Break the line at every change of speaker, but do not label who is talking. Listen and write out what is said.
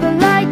The like